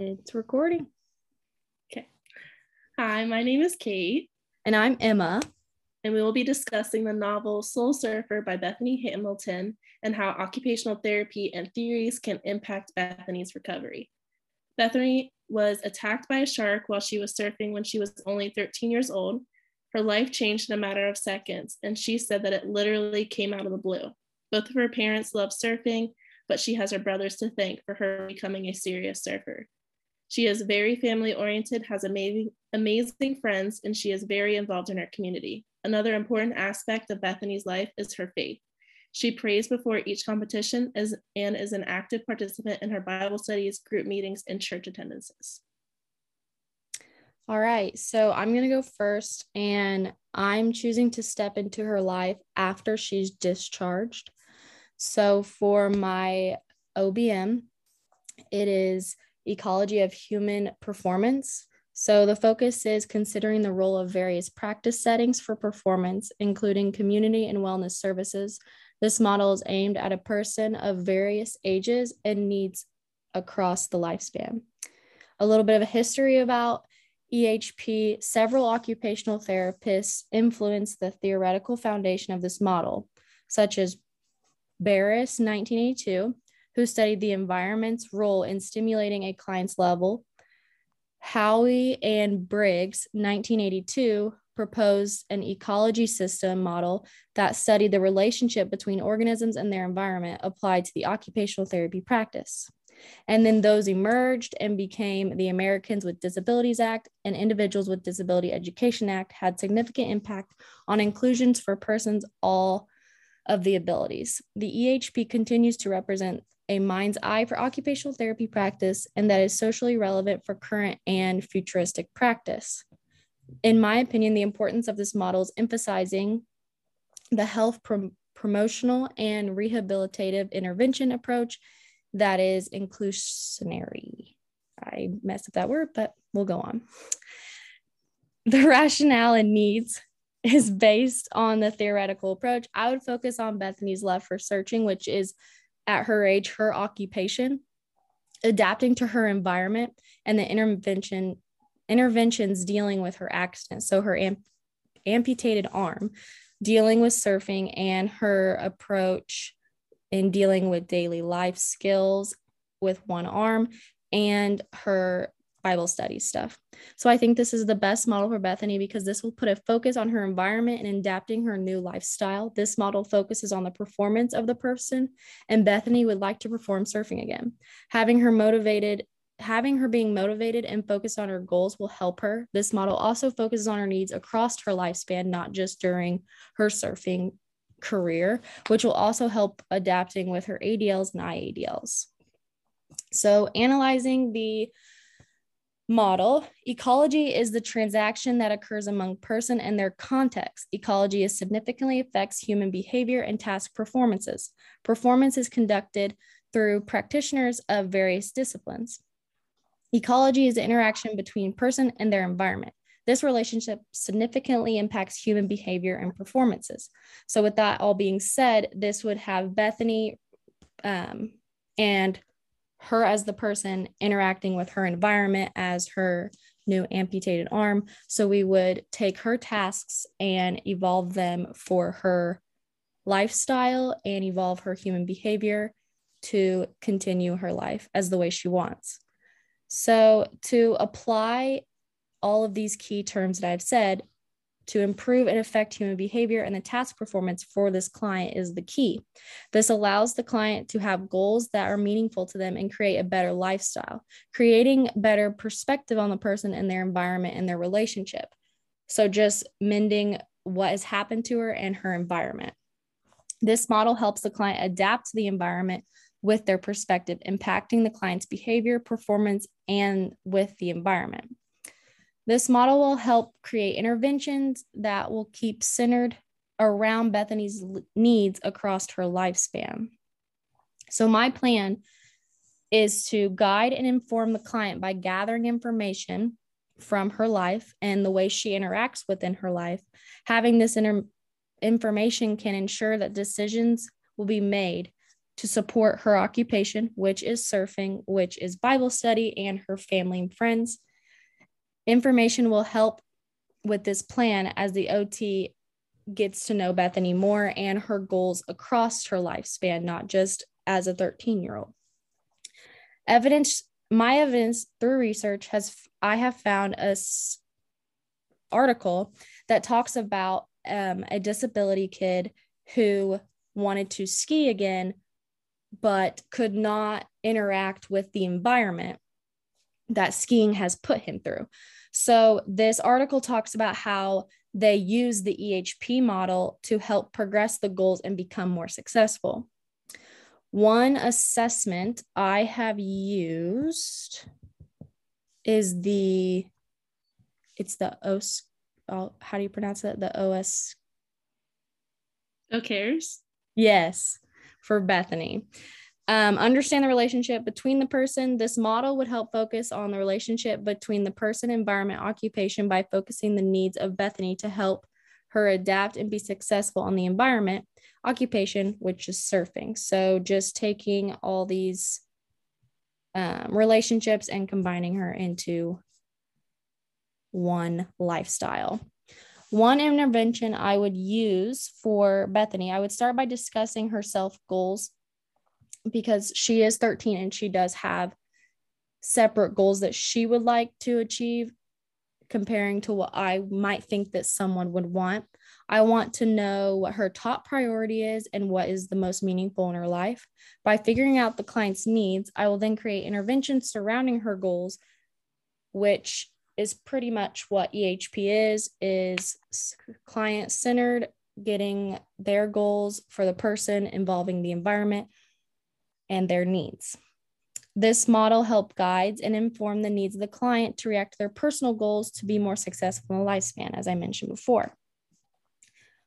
It's recording. Okay. Hi, my name is Kait. And I'm Emma. And we will be discussing the novel Soul Surfer by Bethany Hamilton and how occupational therapy and theories can impact Bethany's recovery. Bethany was attacked by a shark while she was surfing when she was only 13 years old. Her life changed in a matter of seconds, and she said that it literally came out of the blue. Both of her parents love surfing, but she has her brothers to thank for her becoming a serious surfer. She is very family oriented, has amazing, amazing friends, and she is very involved in her community. Another important aspect of Bethany's life is her faith. She prays before each competition and is an active participant in her Bible studies, group meetings, and church attendances. All right, so I'm going to go first, and I'm choosing to step into her life after she's discharged. So for my OBM, it is ecology of human performance. So the focus is considering the role of various practice settings for performance, including community and wellness services. This model is aimed at a person of various ages and needs across the lifespan. A little bit of a history about EHP. Several occupational therapists influenced the theoretical foundation of this model, such as Barris, 1982, who studied the environment's role in stimulating a client's level. Howie and Briggs, 1982, proposed an ecology system model that studied the relationship between organisms and their environment applied to the occupational therapy practice. And then those emerged and became the Americans with Disabilities Act and Individuals with Disability Education Act had significant impact on inclusions for persons all of the abilities. The EHP continues to represent a mind's eye for occupational therapy practice and that is socially relevant for current and futuristic practice. In my opinion, the importance of this model is emphasizing the health prom- promotional and rehabilitative intervention approach that is inclusionary. I messed up that word, but we'll go on. The rationale and needs is based on the theoretical approach. I would focus on Bethany's love for searching, which is at her age, her occupation, adapting to her environment, and the intervention interventions dealing with her accident. So her amp- amputated arm, dealing with surfing, and her approach in dealing with daily life skills with one arm, and her Bible study stuff. So I think this is the best model for Bethany because this will put a focus on her environment and adapting her new lifestyle. This model focuses on the performance of the person, and Bethany would like to perform surfing again. Having her motivated having her being motivated and focused on her goals will help her. This model also focuses on her needs across her lifespan, not just during her surfing career, which will also help adapting with her ADLs and IADLs. So, analyzing the model, ecology is the transaction that occurs among person and their context. Ecology is significantly affects human behavior and task performances. Performance is conducted through practitioners of various disciplines. Ecology is the interaction between person and their environment. This relationship significantly impacts human behavior and performances. So, with that all being said, this would have Bethany um, and her as the person interacting with her environment as her new amputated arm. So we would take her tasks and evolve them for her lifestyle and evolve her human behavior to continue her life as the way she wants. So to apply all of these key terms that I've said, to improve and affect human behavior and the task performance for this client is the key. This allows the client to have goals that are meaningful to them and create a better lifestyle, creating better perspective on the person and their environment and their relationship. So, just mending what has happened to her and her environment. This model helps the client adapt to the environment with their perspective, impacting the client's behavior, performance, and with the environment. This model will help create interventions that will keep centered around Bethany's needs across her lifespan. So, my plan is to guide and inform the client by gathering information from her life and the way she interacts within her life. Having this information can ensure that decisions will be made to support her occupation, which is surfing, which is Bible study, and her family and friends. Information will help with this plan as the OT gets to know Bethany more and her goals across her lifespan, not just as a 13 year old. Evidence, my evidence through research has, I have found a s- article that talks about um, a disability kid who wanted to ski again, but could not interact with the environment that skiing has put him through. So, this article talks about how they use the EHP model to help progress the goals and become more successful. One assessment I have used is the it's the OS oh, how do you pronounce it? The OS OCAIRS? Yes, for Bethany. Um, understand the relationship between the person. This model would help focus on the relationship between the person, environment, occupation by focusing the needs of Bethany to help her adapt and be successful on the environment, occupation, which is surfing. So just taking all these um, relationships and combining her into one lifestyle. One intervention I would use for Bethany, I would start by discussing her self goals because she is 13 and she does have separate goals that she would like to achieve comparing to what I might think that someone would want. I want to know what her top priority is and what is the most meaningful in her life. By figuring out the client's needs, I will then create interventions surrounding her goals, which is pretty much what EHP is is client centered, getting their goals for the person involving the environment and their needs. This model help guides and inform the needs of the client to react to their personal goals to be more successful in the lifespan, as I mentioned before.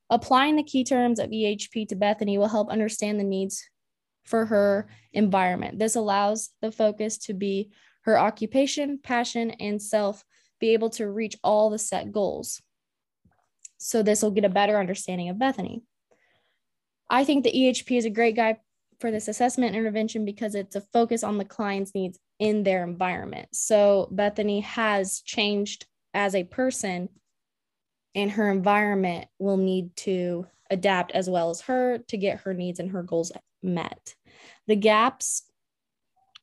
Applying the key terms of EHP to Bethany will help understand the needs for her environment. This allows the focus to be her occupation, passion, and self be able to reach all the set goals. So this will get a better understanding of Bethany. I think the EHP is a great guide for this assessment intervention because it's a focus on the client's needs in their environment. So Bethany has changed as a person and her environment will need to adapt as well as her to get her needs and her goals met. The gaps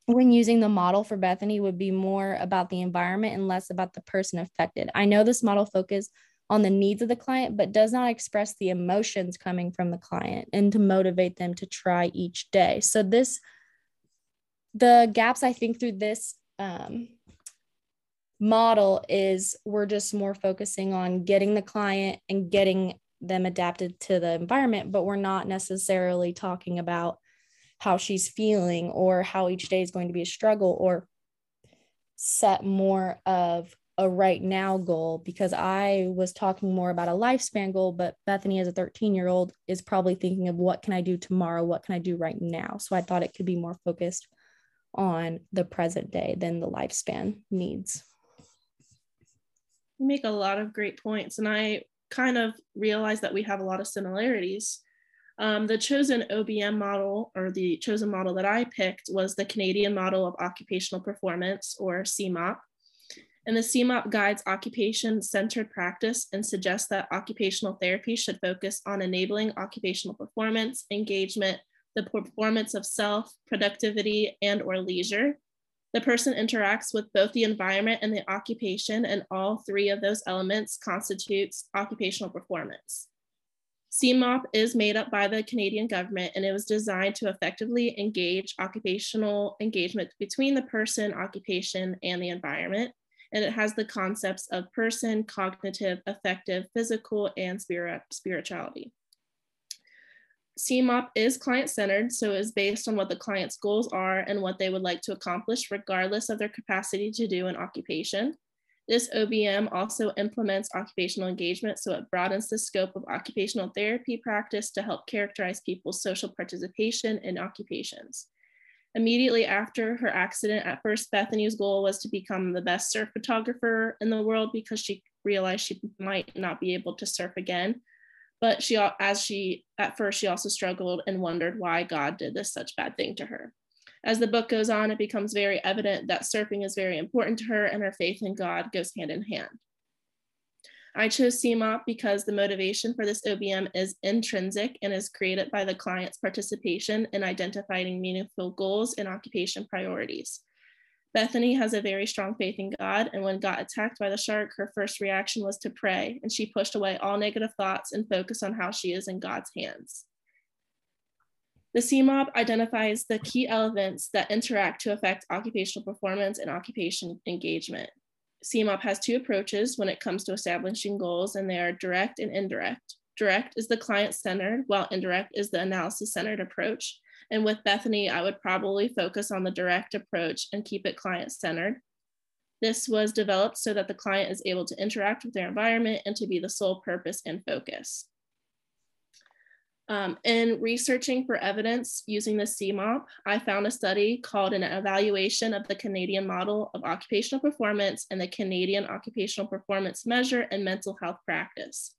when using the model for Bethany would be more about the environment and less about the person affected. I know this model focus on the needs of the client, but does not express the emotions coming from the client and to motivate them to try each day. So, this, the gaps I think through this um, model is we're just more focusing on getting the client and getting them adapted to the environment, but we're not necessarily talking about how she's feeling or how each day is going to be a struggle or set more of a right now goal because I was talking more about a lifespan goal, but Bethany, as a 13 year old, is probably thinking of what can I do tomorrow? What can I do right now? So I thought it could be more focused on the present day than the lifespan needs. You make a lot of great points, and I kind of realized that we have a lot of similarities. Um, the chosen OBM model, or the chosen model that I picked, was the Canadian Model of Occupational Performance, or CMOP. And the CMOP guides occupation centered practice and suggests that occupational therapy should focus on enabling occupational performance, engagement, the performance of self, productivity, and or leisure. The person interacts with both the environment and the occupation, and all three of those elements constitutes occupational performance. CMOP is made up by the Canadian government and it was designed to effectively engage occupational engagement between the person, occupation, and the environment and it has the concepts of person, cognitive, affective, physical, and spirit, spirituality. CMOP is client centered, so it is based on what the client's goals are and what they would like to accomplish, regardless of their capacity to do an occupation. This OBM also implements occupational engagement, so it broadens the scope of occupational therapy practice to help characterize people's social participation in occupations. Immediately after her accident, at first, Bethany's goal was to become the best surf photographer in the world because she realized she might not be able to surf again. But she, as she, at first, she also struggled and wondered why God did this such bad thing to her. As the book goes on, it becomes very evident that surfing is very important to her and her faith in God goes hand in hand. I chose CMOP because the motivation for this OBM is intrinsic and is created by the client's participation in identifying meaningful goals and occupation priorities. Bethany has a very strong faith in God, and when got attacked by the shark, her first reaction was to pray, and she pushed away all negative thoughts and focused on how she is in God's hands. The CMOP identifies the key elements that interact to affect occupational performance and occupation engagement. CMOP has two approaches when it comes to establishing goals, and they are direct and indirect. Direct is the client centered, while indirect is the analysis centered approach. And with Bethany, I would probably focus on the direct approach and keep it client centered. This was developed so that the client is able to interact with their environment and to be the sole purpose and focus. Um, in researching for evidence using the CMOP, I found a study called an evaluation of the Canadian model of occupational performance and the Canadian occupational performance measure and mental health practice.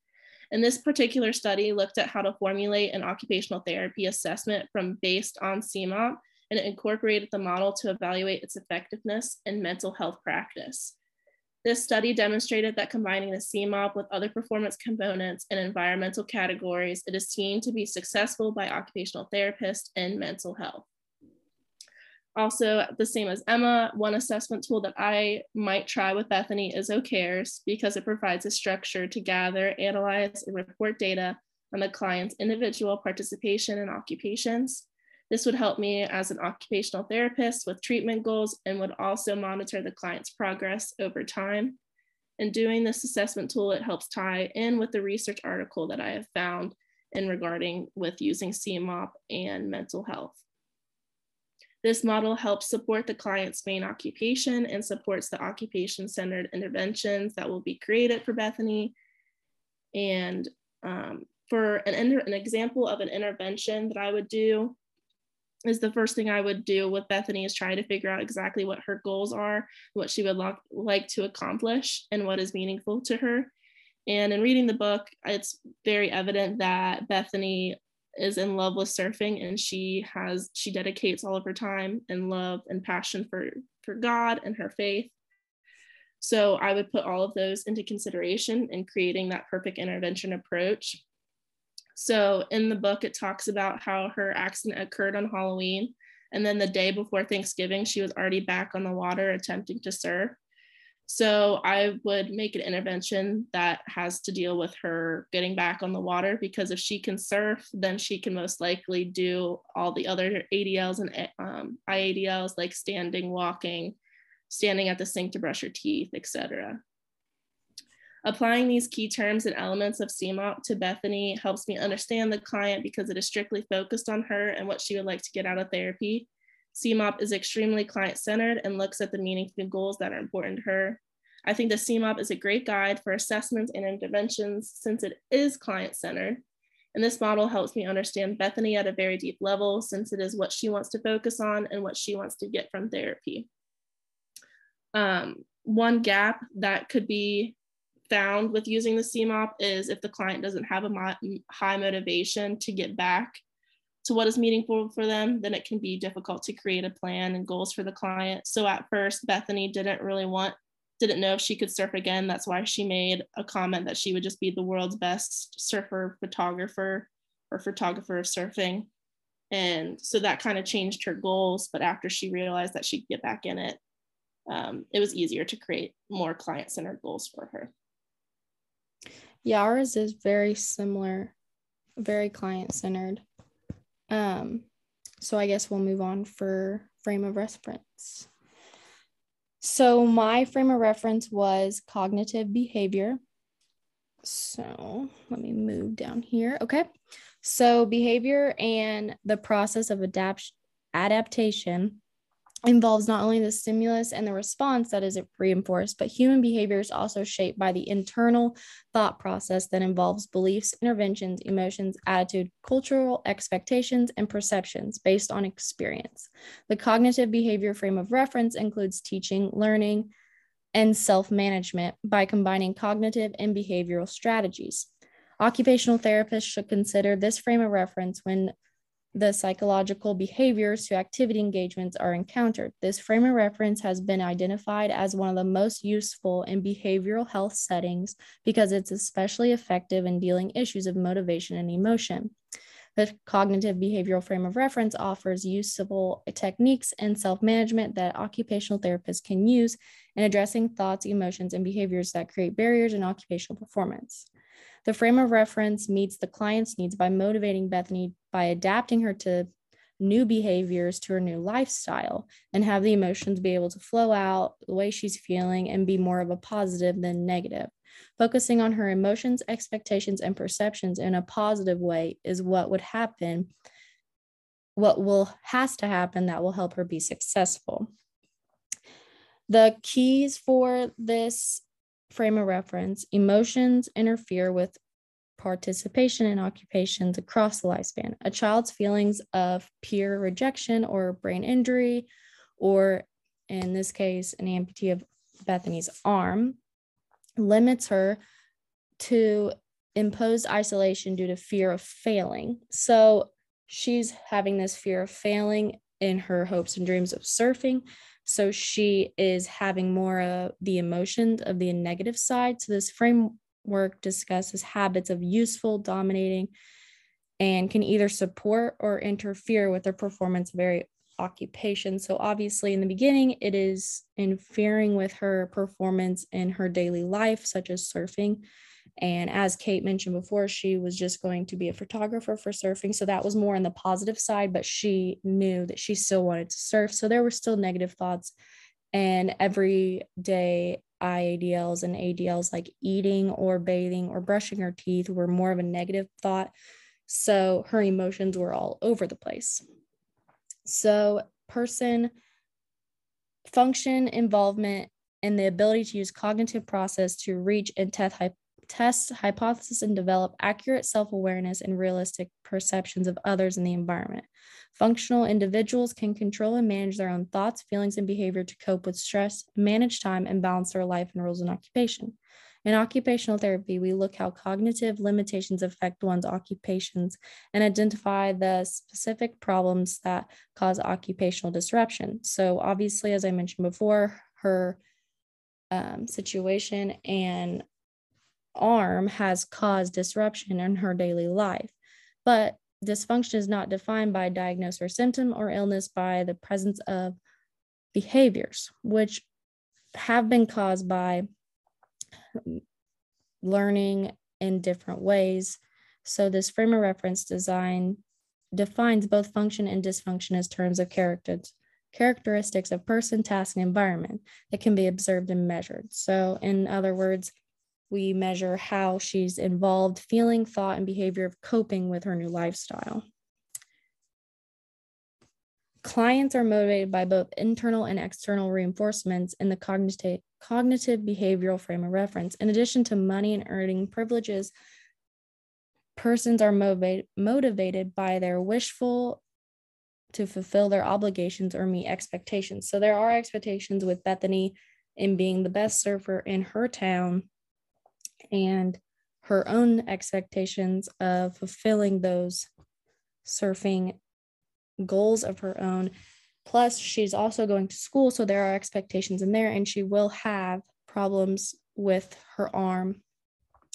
And this particular study looked at how to formulate an occupational therapy assessment from based on CMOP, and it incorporated the model to evaluate its effectiveness in mental health practice. This study demonstrated that combining the CMOP with other performance components and environmental categories, it is seen to be successful by occupational therapists in mental health. Also, the same as Emma, one assessment tool that I might try with Bethany is OCAIRS because it provides a structure to gather, analyze, and report data on the client's individual participation and occupations. This would help me as an occupational therapist with treatment goals and would also monitor the client's progress over time. In doing this assessment tool, it helps tie in with the research article that I have found in regarding with using CMOP and mental health. This model helps support the client's main occupation and supports the occupation-centered interventions that will be created for Bethany. And um, for an, an example of an intervention that I would do is the first thing I would do with Bethany is try to figure out exactly what her goals are, what she would lo- like to accomplish, and what is meaningful to her. And in reading the book, it's very evident that Bethany is in love with surfing and she has she dedicates all of her time and love and passion for for God and her faith. So I would put all of those into consideration in creating that perfect intervention approach so in the book, it talks about how her accident occurred on Halloween. And then the day before Thanksgiving, she was already back on the water attempting to surf. So I would make an intervention that has to deal with her getting back on the water because if she can surf, then she can most likely do all the other ADLs and um, IADLs like standing, walking, standing at the sink to brush her teeth, etc. Applying these key terms and elements of CMOP to Bethany helps me understand the client because it is strictly focused on her and what she would like to get out of therapy. CMOP is extremely client centered and looks at the meaningful goals that are important to her. I think the CMOP is a great guide for assessments and interventions since it is client centered. And this model helps me understand Bethany at a very deep level since it is what she wants to focus on and what she wants to get from therapy. Um, one gap that could be found with using the CMOP is if the client doesn't have a mo- high motivation to get back to what is meaningful for them, then it can be difficult to create a plan and goals for the client. So at first, Bethany didn't really want, didn't know if she could surf again. That's why she made a comment that she would just be the world's best surfer photographer or photographer of surfing. And so that kind of changed her goals. But after she realized that she'd get back in it, um, it was easier to create more client centered goals for her. Yeah, ours is very similar, very client centered. Um, so I guess we'll move on for frame of reference. So my frame of reference was cognitive behavior. So let me move down here. Okay. So behavior and the process of adapt adaptation involves not only the stimulus and the response that is reinforced, but human behavior is also shaped by the internal thought process that involves beliefs, interventions, emotions, attitude, cultural expectations, and perceptions based on experience. The cognitive behavior frame of reference includes teaching, learning, and self management by combining cognitive and behavioral strategies. Occupational therapists should consider this frame of reference when the psychological behaviors to activity engagements are encountered. This frame of reference has been identified as one of the most useful in behavioral health settings because it's especially effective in dealing issues of motivation and emotion. The cognitive behavioral frame of reference offers useful techniques and self management that occupational therapists can use in addressing thoughts, emotions, and behaviors that create barriers in occupational performance. The frame of reference meets the client's needs by motivating Bethany by adapting her to new behaviors to her new lifestyle and have the emotions be able to flow out the way she's feeling and be more of a positive than negative. Focusing on her emotions, expectations, and perceptions in a positive way is what would happen, what will has to happen that will help her be successful. The keys for this frame of reference, emotions interfere with participation in occupations across the lifespan. A child's feelings of peer rejection or brain injury, or in this case, an amputee of Bethany's arm, limits her to imposed isolation due to fear of failing. So she's having this fear of failing in her hopes and dreams of surfing. So she is having more of the emotions of the negative side. So this framework discusses habits of useful, dominating, and can either support or interfere with their performance of every occupation. So obviously in the beginning, it is interfering with her performance in her daily life, such as surfing. And as Kait mentioned before, she was just going to be a photographer for surfing. So that was more on the positive side, but she knew that she still wanted to surf. So there were still negative thoughts. And every day, IADLs and ADLs like eating or bathing or brushing her teeth were more of a negative thought. So her emotions were all over the place. So, person function involvement and the ability to use cognitive process to reach and test test hypothesis and develop accurate self-awareness and realistic perceptions of others in the environment. Functional individuals can control and manage their own thoughts, feelings, and behavior to cope with stress, manage time, and balance their life and roles in occupation. In occupational therapy, we look how cognitive limitations affect one's occupations and identify the specific problems that cause occupational disruption. So, obviously, as I mentioned before, her um, situation and arm has caused disruption in her daily life. But dysfunction is not defined by diagnosis or symptom or illness by the presence of behaviors, which have been caused by learning in different ways. So, this frame of reference design defines both function and dysfunction as terms of characteristics of person, task, and environment that can be observed and measured. So, in other words, we measure how she's involved feeling, thought, and behavior of coping with her new lifestyle. Clients are motivated by both internal and external reinforcements in the cognitive, cognitive behavioral frame of reference. In addition to money and earning privileges, persons are motivate, motivated by their wishful to fulfill their obligations or meet expectations. So there are expectations with Bethany in being the best surfer in her town and her own expectations of fulfilling those surfing goals of her own. Plus, she's also going to school, so there are expectations in there, and she will have problems with her arm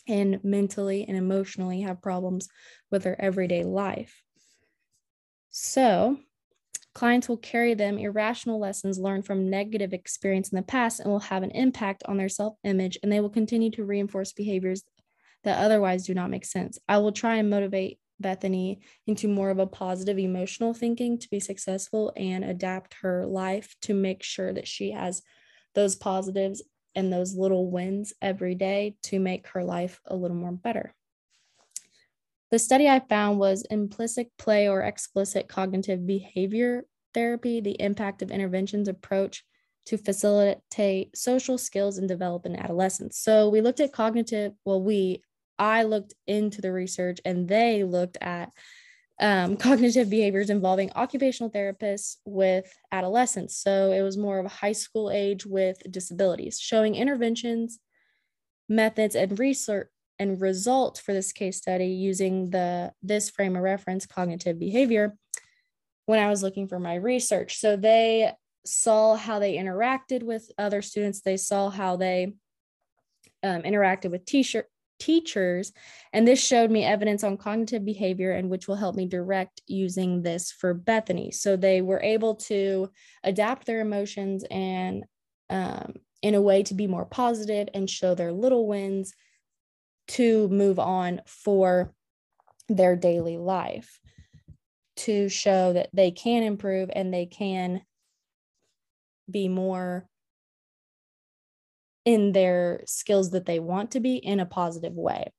and mentally and emotionally have problems with her everyday life. So, clients will carry them irrational lessons learned from negative experience in the past and will have an impact on their self image, and they will continue to reinforce behaviors that otherwise do not make sense. I will try and motivate Bethany into more of a positive emotional thinking to be successful and adapt her life to make sure that she has those positives and those little wins every day to make her life a little more better. The study I found was implicit play or explicit cognitive behavior therapy, the impact of interventions approach to facilitate social skills and develop in adolescence. So we looked at cognitive, well, we, I looked into the research and they looked at um, cognitive behaviors involving occupational therapists with adolescents. So it was more of a high school age with disabilities, showing interventions, methods, and research and result for this case study using the this frame of reference cognitive behavior when I was looking for my research. So they saw how they interacted with other students, they saw how they um, interacted with teacher, teachers, and this showed me evidence on cognitive behavior and which will help me direct using this for Bethany. So they were able to adapt their emotions and um, in a way to be more positive and show their little wins to move on for their daily life to show that they can improve and they can be more in their skills that they want to be in a positive way.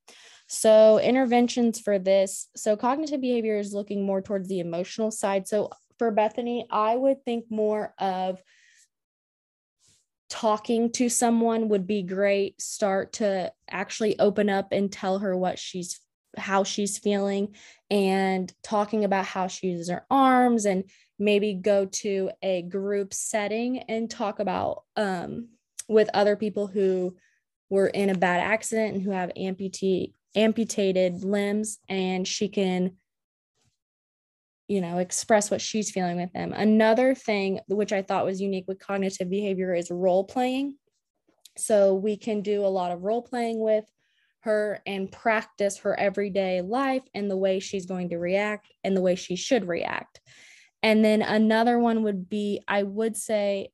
So, interventions for this. So, cognitive behavior is looking more towards the emotional side. So, for Bethany, I would think more of talking to someone would be great. Start to actually open up and tell her what she's how she's feeling and talking about how she uses her arms and maybe go to a group setting and talk about um, with other people who were in a bad accident and who have amputee amputated limbs and she can you know express what she's feeling with them another thing which i thought was unique with cognitive behavior is role playing so we can do a lot of role playing with her and practice her everyday life and the way she's going to react and the way she should react. And then another one would be I would say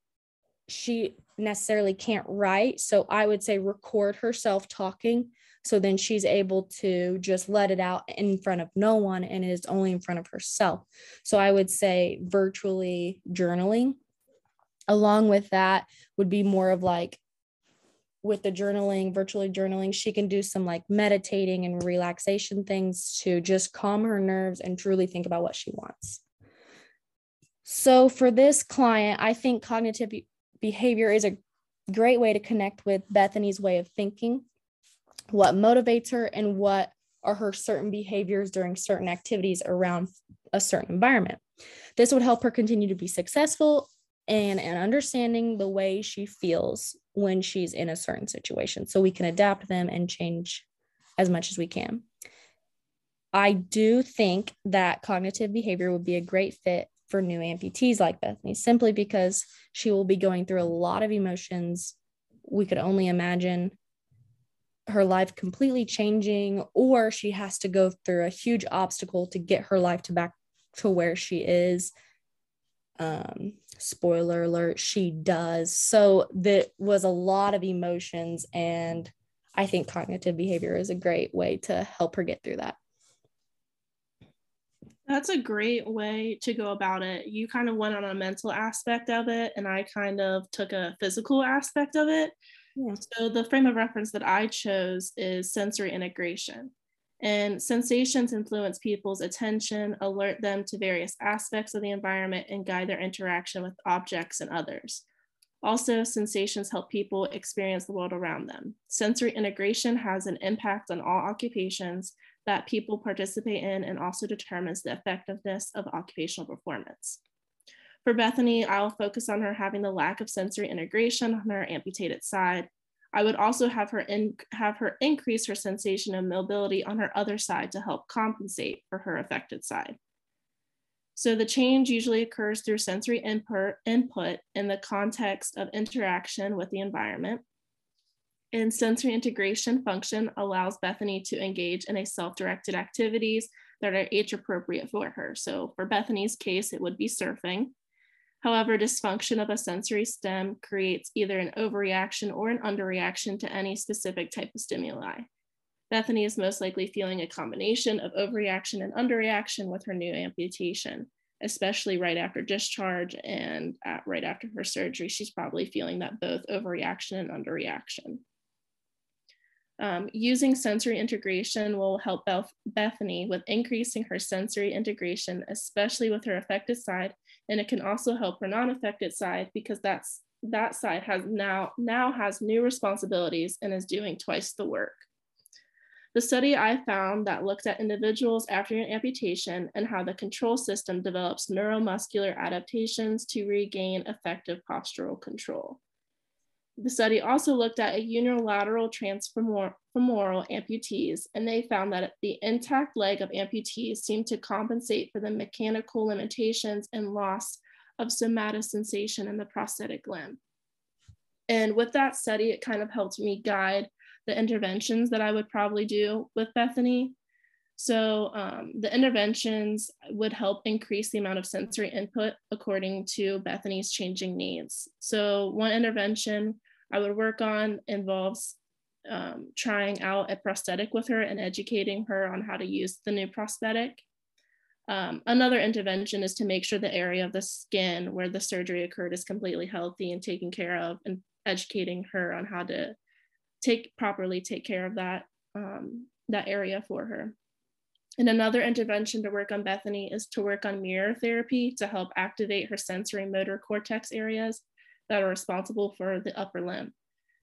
she necessarily can't write. So I would say record herself talking. So then she's able to just let it out in front of no one and it is only in front of herself. So I would say virtually journaling. Along with that would be more of like with the journaling, virtually journaling, she can do some like meditating and relaxation things to just calm her nerves and truly think about what she wants. So, for this client, I think cognitive behavior is a great way to connect with Bethany's way of thinking, what motivates her, and what are her certain behaviors during certain activities around a certain environment. This would help her continue to be successful and, and understanding the way she feels when she's in a certain situation so we can adapt them and change as much as we can. I do think that cognitive behavior would be a great fit for new amputees like Bethany, simply because she will be going through a lot of emotions. We could only imagine her life completely changing, or she has to go through a huge obstacle to get her life to back to where she is. Um, spoiler alert, she does. So that was a lot of emotions. And I think cognitive behavior is a great way to help her get through that. That's a great way to go about it. You kind of went on a mental aspect of it, and I kind of took a physical aspect of it. So, the frame of reference that I chose is sensory integration. And sensations influence people's attention, alert them to various aspects of the environment, and guide their interaction with objects and others. Also, sensations help people experience the world around them. Sensory integration has an impact on all occupations that people participate in and also determines the effectiveness of occupational performance. For Bethany, I'll focus on her having the lack of sensory integration on her amputated side, I would also have her in, have her increase her sensation of mobility on her other side to help compensate for her affected side. So the change usually occurs through sensory input, input in the context of interaction with the environment. And sensory integration function allows Bethany to engage in a self-directed activities that are age appropriate for her. So for Bethany's case, it would be surfing. However, dysfunction of a sensory stem creates either an overreaction or an underreaction to any specific type of stimuli. Bethany is most likely feeling a combination of overreaction and underreaction with her new amputation, especially right after discharge and at, right after her surgery. She's probably feeling that both overreaction and underreaction. Um, using sensory integration will help Beth Bethany with increasing her sensory integration, especially with her affected side, and it can also help her non-affected side because that's that side has now now has new responsibilities and is doing twice the work. The study I found that looked at individuals after an amputation and how the control system develops neuromuscular adaptations to regain effective postural control. The study also looked at a unilateral transfemoral amputees, and they found that the intact leg of amputees seemed to compensate for the mechanical limitations and loss of somatosensation in the prosthetic limb. And with that study, it kind of helped me guide the interventions that I would probably do with Bethany. So um, the interventions would help increase the amount of sensory input according to Bethany's changing needs. So one intervention I would work on involves um, trying out a prosthetic with her and educating her on how to use the new prosthetic. Um, another intervention is to make sure the area of the skin where the surgery occurred is completely healthy and taken care of and educating her on how to take properly take care of that um, that area for her. And another intervention to work on Bethany is to work on mirror therapy to help activate her sensory motor cortex areas that are responsible for the upper limb.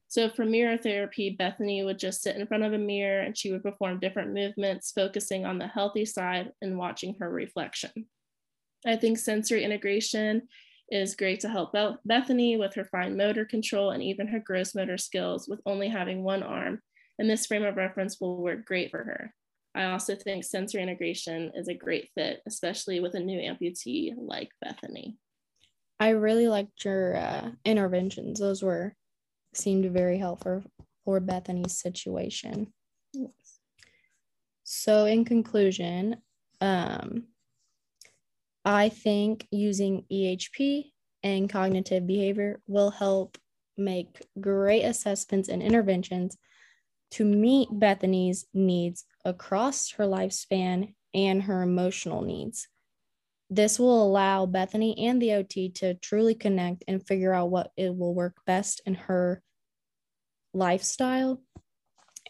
So for mirror therapy, Bethany would just sit in front of a mirror and she would perform different movements, focusing on the healthy side and watching her reflection. I think sensory integration is great to help Bethany with her fine motor control and even her gross motor skills with only having one arm. And this frame of reference will work great for her. I also think sensory integration is a great fit, especially with a new amputee like Bethany. I really liked your uh, interventions. Those were seemed very helpful for Bethany's situation. Yes. So, in conclusion, um, I think using EHP and cognitive behavior will help make great assessments and interventions to meet Bethany's needs across her lifespan and her emotional needs. This will allow Bethany and the OT to truly connect and figure out what it will work best in her lifestyle.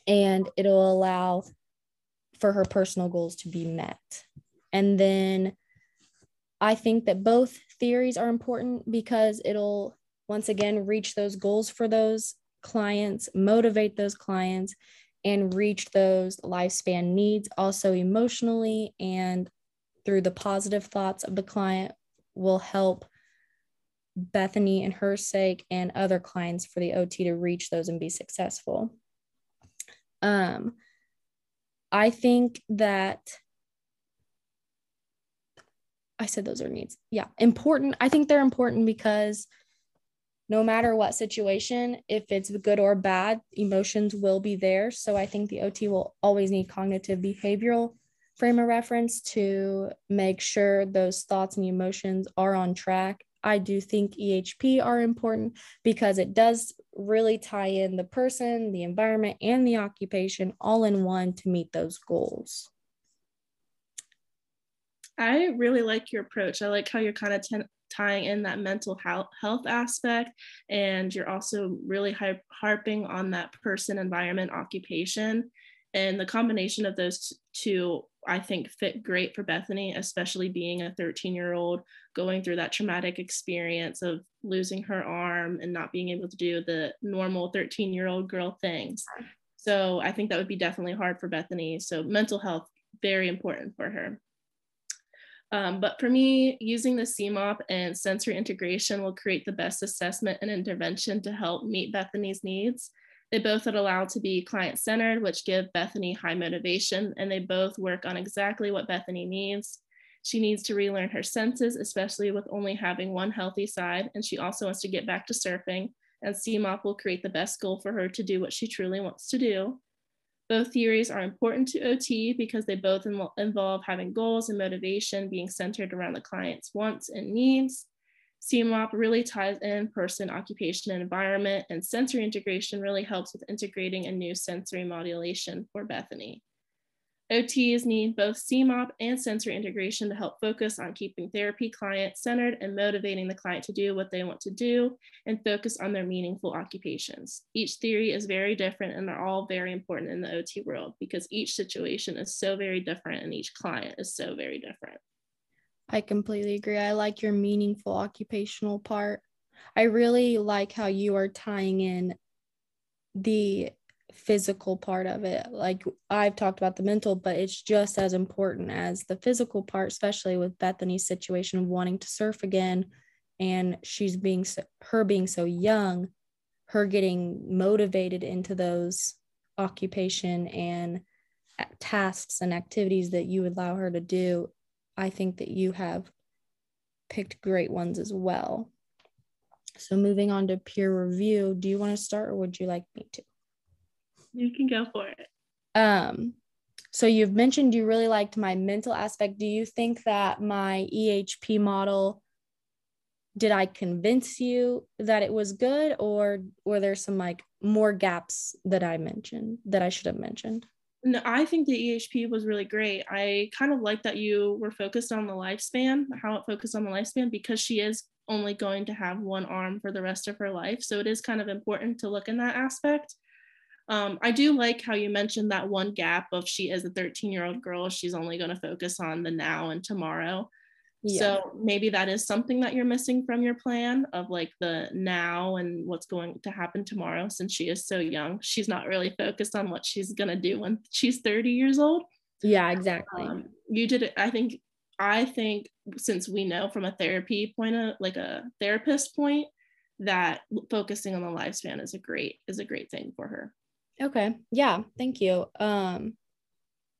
And it'll allow for her personal goals to be met. And then I think that both theories are important because it'll once again reach those goals for those clients, motivate those clients, and reach those lifespan needs also emotionally and through the positive thoughts of the client will help Bethany and her sake and other clients for the OT to reach those and be successful. Um, I think that I said those are needs. Yeah, important. I think they're important because no matter what situation, if it's good or bad, emotions will be there. So I think the OT will always need cognitive behavioral frame of reference to make sure those thoughts and emotions are on track. I do think EHP are important because it does really tie in the person, the environment, and the occupation all in one to meet those goals. I really like your approach. I like how you're kind of tying in that mental health, aspect, and you're also really harping on that person, environment, occupation. And the combination of those two I think fit great for Bethany, especially being a 13 year old going through that traumatic experience of losing her arm and not being able to do the normal 13 year old girl things. So I think that would be definitely hard for Bethany. So mental health, very important for her. Um, but for me, using the CMOP and sensory integration will create the best assessment and intervention to help meet Bethany's needs. They both are allowed to be client centered, which give Bethany high motivation, and they both work on exactly what Bethany needs. She needs to relearn her senses, especially with only having one healthy side, and she also wants to get back to surfing. And CMOP will create the best goal for her to do what she truly wants to do. Both theories are important to OT because they both involve having goals and motivation being centered around the client's wants and needs. CMOP really ties in person, occupation, and environment, and sensory integration really helps with integrating a new sensory modulation for Bethany. OTs need both CMOP and sensory integration to help focus on keeping therapy client centered and motivating the client to do what they want to do and focus on their meaningful occupations. Each theory is very different and they're all very important in the OT world because each situation is so very different and each client is so very different. I completely agree. I like your meaningful occupational part. I really like how you are tying in the physical part of it. Like I've talked about the mental, but it's just as important as the physical part, especially with Bethany's situation of wanting to surf again and she's being so, her being so young. her getting motivated into those occupation and tasks and activities that you allow her to do, I think that you have picked great ones as well. So moving on to peer review, do you want to start or would you like me to? You can go for it. Um so you've mentioned you really liked my mental aspect. Do you think that my EHP model did I convince you that it was good or were there some like more gaps that I mentioned that I should have mentioned? No, I think the EHP was really great. I kind of like that you were focused on the lifespan, how it focused on the lifespan, because she is only going to have one arm for the rest of her life. So it is kind of important to look in that aspect. Um, I do like how you mentioned that one gap of she is a 13 year old girl. She's only going to focus on the now and tomorrow. Yeah. So maybe that is something that you're missing from your plan of like the now and what's going to happen tomorrow since she is so young. She's not really focused on what she's going to do when she's 30 years old. Yeah, exactly. Um, you did it. I think, I think since we know from a therapy point of like a therapist point that focusing on the lifespan is a great, is a great thing for her. Okay. Yeah. Thank you. Um,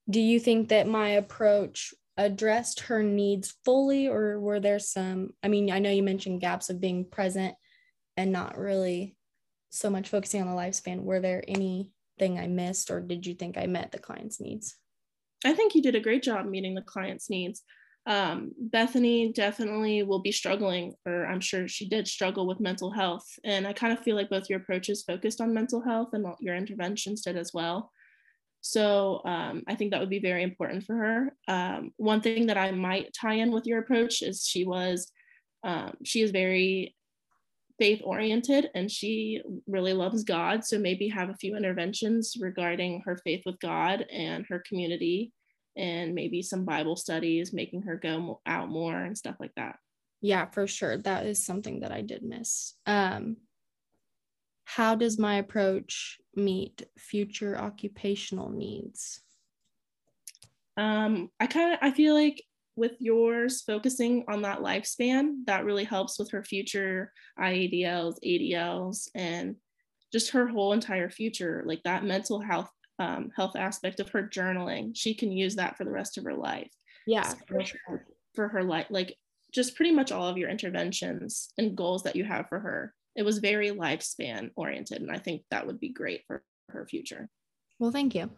do you think that my approach addressed her needs fully or were there some i mean i know you mentioned gaps of being present and not really so much focusing on the lifespan were there anything i missed or did you think i met the client's needs i think you did a great job meeting the client's needs um, bethany definitely will be struggling or i'm sure she did struggle with mental health and i kind of feel like both your approaches focused on mental health and your interventions did as well so um, I think that would be very important for her. Um, one thing that I might tie in with your approach is she was, um, she is very faith oriented and she really loves God. So maybe have a few interventions regarding her faith with God and her community and maybe some Bible studies, making her go out more and stuff like that. Yeah, for sure. That is something that I did miss. Um, how does my approach meet future occupational needs? Um, I kind of I feel like with yours focusing on that lifespan, that really helps with her future IADLs, ADLs, and just her whole entire future, like that mental health um, health aspect of her journaling. She can use that for the rest of her life. Yeah, for, sure. for her life, like just pretty much all of your interventions and goals that you have for her it was very lifespan oriented and i think that would be great for her future well thank you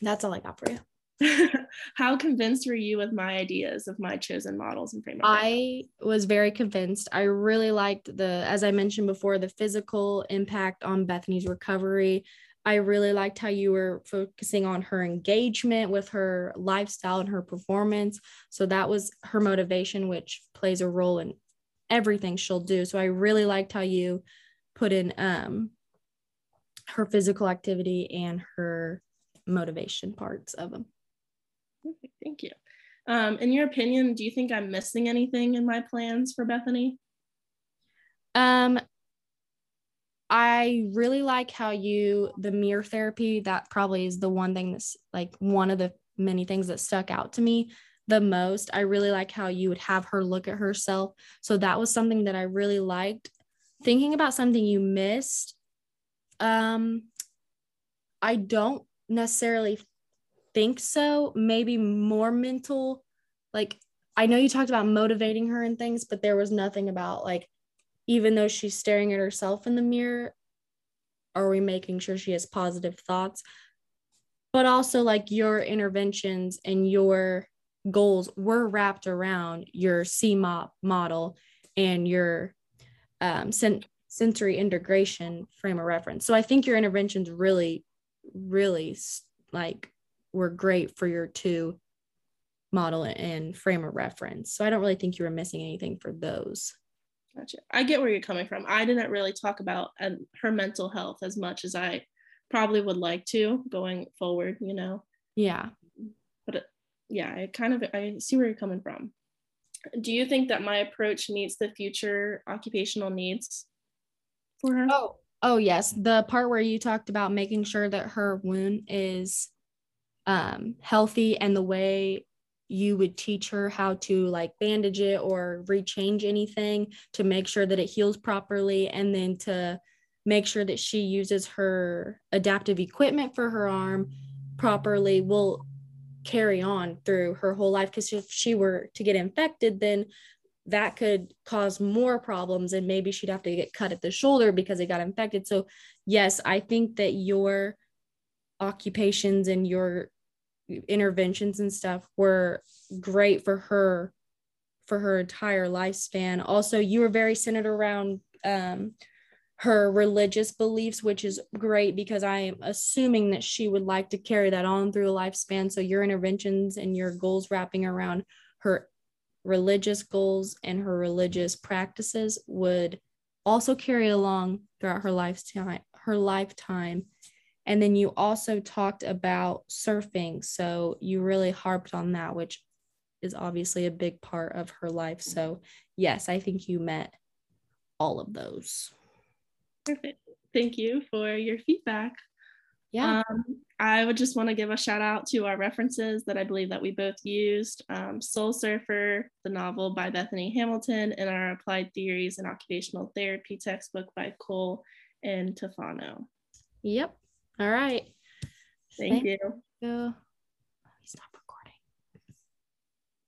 that's all i got for you how convinced were you with my ideas of my chosen models and framework i was very convinced i really liked the as i mentioned before the physical impact on bethany's recovery i really liked how you were focusing on her engagement with her lifestyle and her performance so that was her motivation which plays a role in everything she'll do. So I really liked how you put in um her physical activity and her motivation parts of them. Thank you. Um, in your opinion, do you think I'm missing anything in my plans for Bethany? Um, I really like how you the mirror therapy. That probably is the one thing that's like one of the many things that stuck out to me the most. I really like how you would have her look at herself. So that was something that I really liked. Thinking about something you missed, um, I don't necessarily think so. Maybe more mental. Like, I know you talked about motivating her and things, but there was nothing about like, even though she's staring at herself in the mirror, are we making sure she has positive thoughts? But also, like, your interventions and your goals were wrapped around your CMOP model and your um, sen- sensory integration frame of reference. So I think your interventions really, really like were great for your two model and frame of reference. So I don't really think you were missing anything for those. Gotcha. I get where you're coming from. I didn't really talk about uh, her mental health as much as I probably would like to going forward, you know? Yeah But yeah, I kind of I see where you're coming from. Do you think that my approach meets the future occupational needs for her? Oh, oh yes. The part where you talked about making sure that her wound is um, healthy and the way you would teach her how to like bandage it or rechange anything to make sure that it heals properly and then to make sure that she uses her adaptive equipment for her arm properly will carry on through her whole life. Because if she were to get infected then that could cause more problems and maybe she'd have to get cut at the shoulder because it got infected. So yes i think that your occupations and your interventions and stuff were great for her for her entire lifespan also you were very centered around um, her religious beliefs, which is great because I am assuming that she would like to carry that on through a lifespan. So your interventions and your goals wrapping around her religious goals and her religious practices would also carry along throughout her lifetime her lifetime and then you also talked about surfing so you really harped on that which is obviously a big part of her life so yes i think you met all of those Perfect. Thank you for your feedback. Yeah. Um, I would just want to give a shout out to our references that I believe that we both used. Um, Soul Surfer, the novel by Bethany Hamilton, and our Applied Theories and Occupational Therapy textbook by Cole and Tufano. Yep. All right. Thank, Thank you. you.